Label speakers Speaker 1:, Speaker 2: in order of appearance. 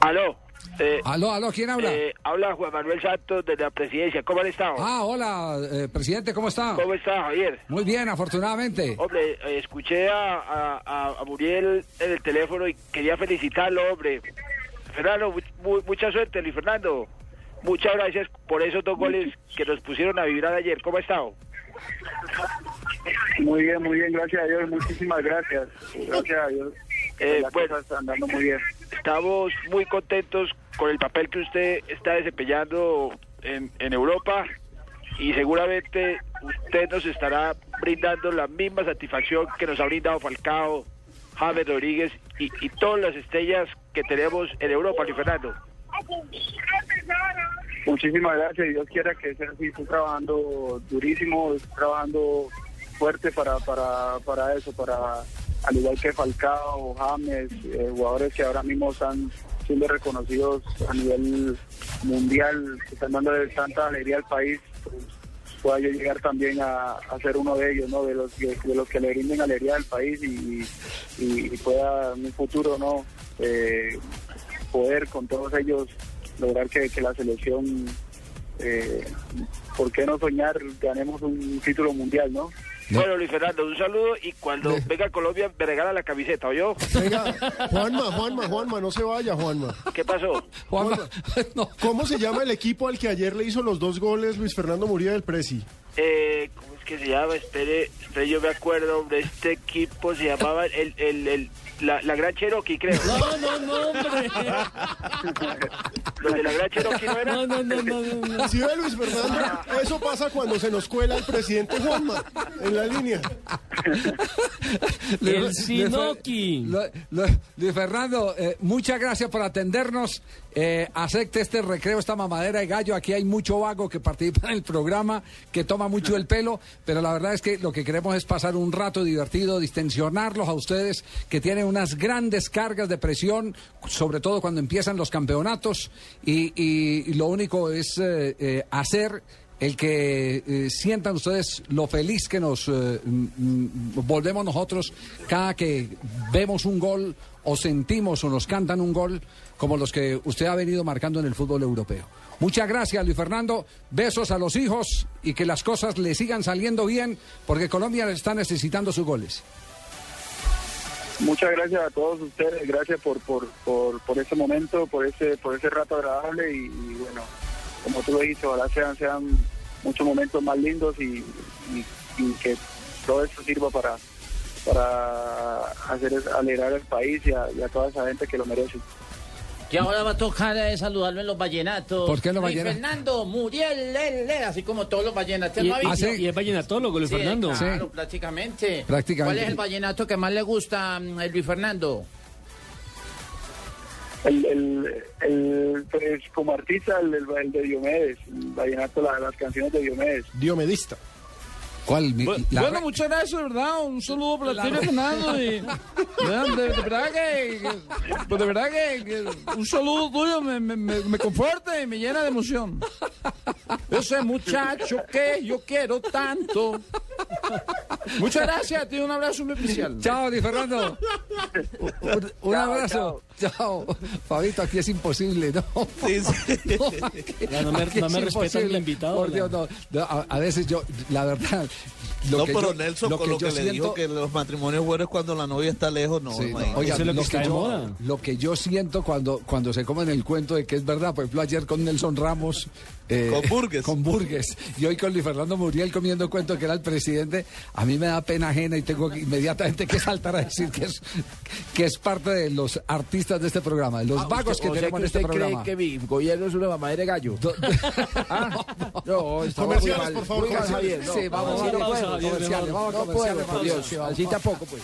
Speaker 1: Aló, eh,
Speaker 2: Aló, aló, ¿quién habla?
Speaker 1: eh, habla Juan Manuel Santos de la presidencia. ¿Cómo han estado?
Speaker 2: Ah, hola, eh, presidente, ¿cómo está?
Speaker 1: ¿Cómo está, Javier?
Speaker 2: Muy bien, afortunadamente.
Speaker 1: Hombre, eh, escuché a, a- Muriel en el teléfono y quería felicitarlo, hombre. Fernando, mu- mu- mucha suerte, Luis Fernando. Muchas gracias por esos dos goles que nos pusieron a vibrar ayer. ¿Cómo ha estado?
Speaker 3: Muy bien, muy bien, gracias a Dios, muchísimas gracias. Gracias a Dios.
Speaker 1: Eh,
Speaker 3: Las
Speaker 1: bueno.
Speaker 3: cosas andando muy bien.
Speaker 1: Estamos muy contentos con el papel que usted está desempeñando en, en Europa y seguramente usted nos estará brindando la misma satisfacción que nos ha brindado Falcao, James Rodríguez y, y todas las estrellas que tenemos en Europa, Luis Fernando.
Speaker 3: Muchísimas gracias Dios quiera que sea así. Estoy trabajando durísimo, estoy trabajando fuerte para, para, para eso, para al igual que Falcao, James, eh, jugadores que ahora mismo están siendo reconocidos a nivel mundial, que están dando tanta alegría al país, pues, pueda yo llegar también a, ser uno de ellos, ¿no? De los de los que le brinden alegría al país y pueda en un futuro, ¿no? Eh, poder con todos ellos lograr que, que la selección, eh, ¿por qué no soñar? Ganemos un título mundial, ¿no?
Speaker 1: Bueno, Luis Fernando, un saludo y cuando venga a Colombia me regala la camiseta, ¿oyó?
Speaker 4: Venga, Juanma, Juanma, Juanma, no se vaya, Juanma.
Speaker 1: ¿Qué pasó?
Speaker 2: Juanma, no,
Speaker 4: ¿Cómo se llama el equipo al que ayer le hizo los dos goles Luis Fernando Murillo del Presi?
Speaker 1: Eh, ¿Cómo es que se llama? Espere, espere, yo me acuerdo de este equipo, se llamaba el, el, el, la, la Gran Cherokee, creo.
Speaker 5: No, no, no, hombre.
Speaker 1: Los de la Gran Cherokee no eran.
Speaker 5: No, no, no, no, no, no.
Speaker 4: ¿Sí ve Luis Fernando? Eso pasa cuando se nos cuela el presidente Juanma en la línea.
Speaker 5: El Sinoki.
Speaker 2: Lu- Lu- Luis Fernando, eh, muchas gracias por atendernos. Eh, acepte este recreo, esta mamadera de gallo. Aquí hay mucho vago que participa en el programa, que toma mucho el pelo, pero la verdad es que lo que queremos es pasar un rato divertido, distensionarlos a ustedes que tienen unas grandes cargas de presión, sobre todo cuando empiezan los campeonatos, y, y- y lo único es eh, eh, hacer el que eh, sientan ustedes lo feliz que nos eh, volvemos nosotros cada que vemos un gol o sentimos o nos cantan un gol como los que usted ha venido marcando en el fútbol europeo. Muchas gracias, Luis Fernando. Besos a los hijos y que las cosas le sigan saliendo bien porque Colombia está necesitando sus goles.
Speaker 3: Muchas gracias a todos ustedes, gracias por por, por, por ese momento, por ese por ese rato agradable y bueno, como tú lo dijiste, ojalá sean, sean muchos momentos más lindos y, y- y que todo esto sirva para para hacer alegrar al país y a, y a toda esa gente que lo merece.
Speaker 6: Que ahora va a tocar eh, saludarlo en los vallenatos.
Speaker 2: ¿Por qué los
Speaker 6: Luis
Speaker 2: vallenatos?
Speaker 6: Fernando, Muriel, Lele, así como todos los vallenatos.
Speaker 5: Y,
Speaker 6: ¿no ha
Speaker 5: y-
Speaker 6: visto?
Speaker 2: Ah, sí.
Speaker 5: y es vallenatólogo, Luis
Speaker 6: Sí,
Speaker 5: Fernando.
Speaker 6: Claro,
Speaker 2: Sí.
Speaker 6: prácticamente.
Speaker 2: Prácticamente.
Speaker 6: ¿Cuál es el vallenato que más le gusta mm, a Luis Fernando?
Speaker 3: El, el, el, pues, como artista, el, el, el de Diomedes, el vallenato, la- las canciones de Diomedes.
Speaker 4: Diomedista.
Speaker 2: ¿Cuál? Mi- la-
Speaker 7: bueno, muchas gracias, de verdad. Un saludo para
Speaker 2: La-
Speaker 7: ti, Fernando. Y, de, de- de verdad que, que- pues de verdad que, que un saludo tuyo me, me, me, me conforta y me llena de emoción. Ese muchacho que yo quiero tanto. Muchas gracias, tío. Un abrazo muy especial.
Speaker 2: Chao, Luis Fernando. Un, un abrazo. Chao. Fabito, aquí es imposible, ¿no?
Speaker 5: Ya no me-
Speaker 2: Aquí
Speaker 5: no me respetan el invitado,
Speaker 2: Por. Dios, no. No, a, a veces yo, la verdad. Lo
Speaker 8: no,
Speaker 2: que
Speaker 8: pero
Speaker 2: yo-
Speaker 8: Nelson,
Speaker 2: lo
Speaker 8: con
Speaker 2: que
Speaker 8: lo que
Speaker 2: yo
Speaker 8: le
Speaker 2: siento-
Speaker 8: dijo que los matrimonios buenos cuando la novia está lejos, no,
Speaker 2: Sí, no, oiga,
Speaker 5: Eso es lo que
Speaker 2: lo, que yo,
Speaker 5: moda.
Speaker 2: lo que yo siento cuando, cuando se comen el cuento de que es verdad, por ejemplo, ayer con Nelson Ramos. eh,
Speaker 8: Con Burgues.
Speaker 2: Con Burgues. Y hoy con Luis Fernando Muriel comiendo cuento que era el presidente. A mí me da pena ajena y tengo que inmediatamente que saltar a decir que es, que es parte de los artistas de este programa, de los vagos que tenemos en este programa.
Speaker 7: mi gobierno es una mamadera de gallo?
Speaker 2: Do-
Speaker 7: No,
Speaker 4: Comerciales, por favor, comerciales.
Speaker 2: Sí, vamos,
Speaker 5: Sí, Javier,
Speaker 2: comerciales, vamos a
Speaker 7: No
Speaker 2: comerciales,
Speaker 7: puedo, por. Dios. Así tampoco, pues.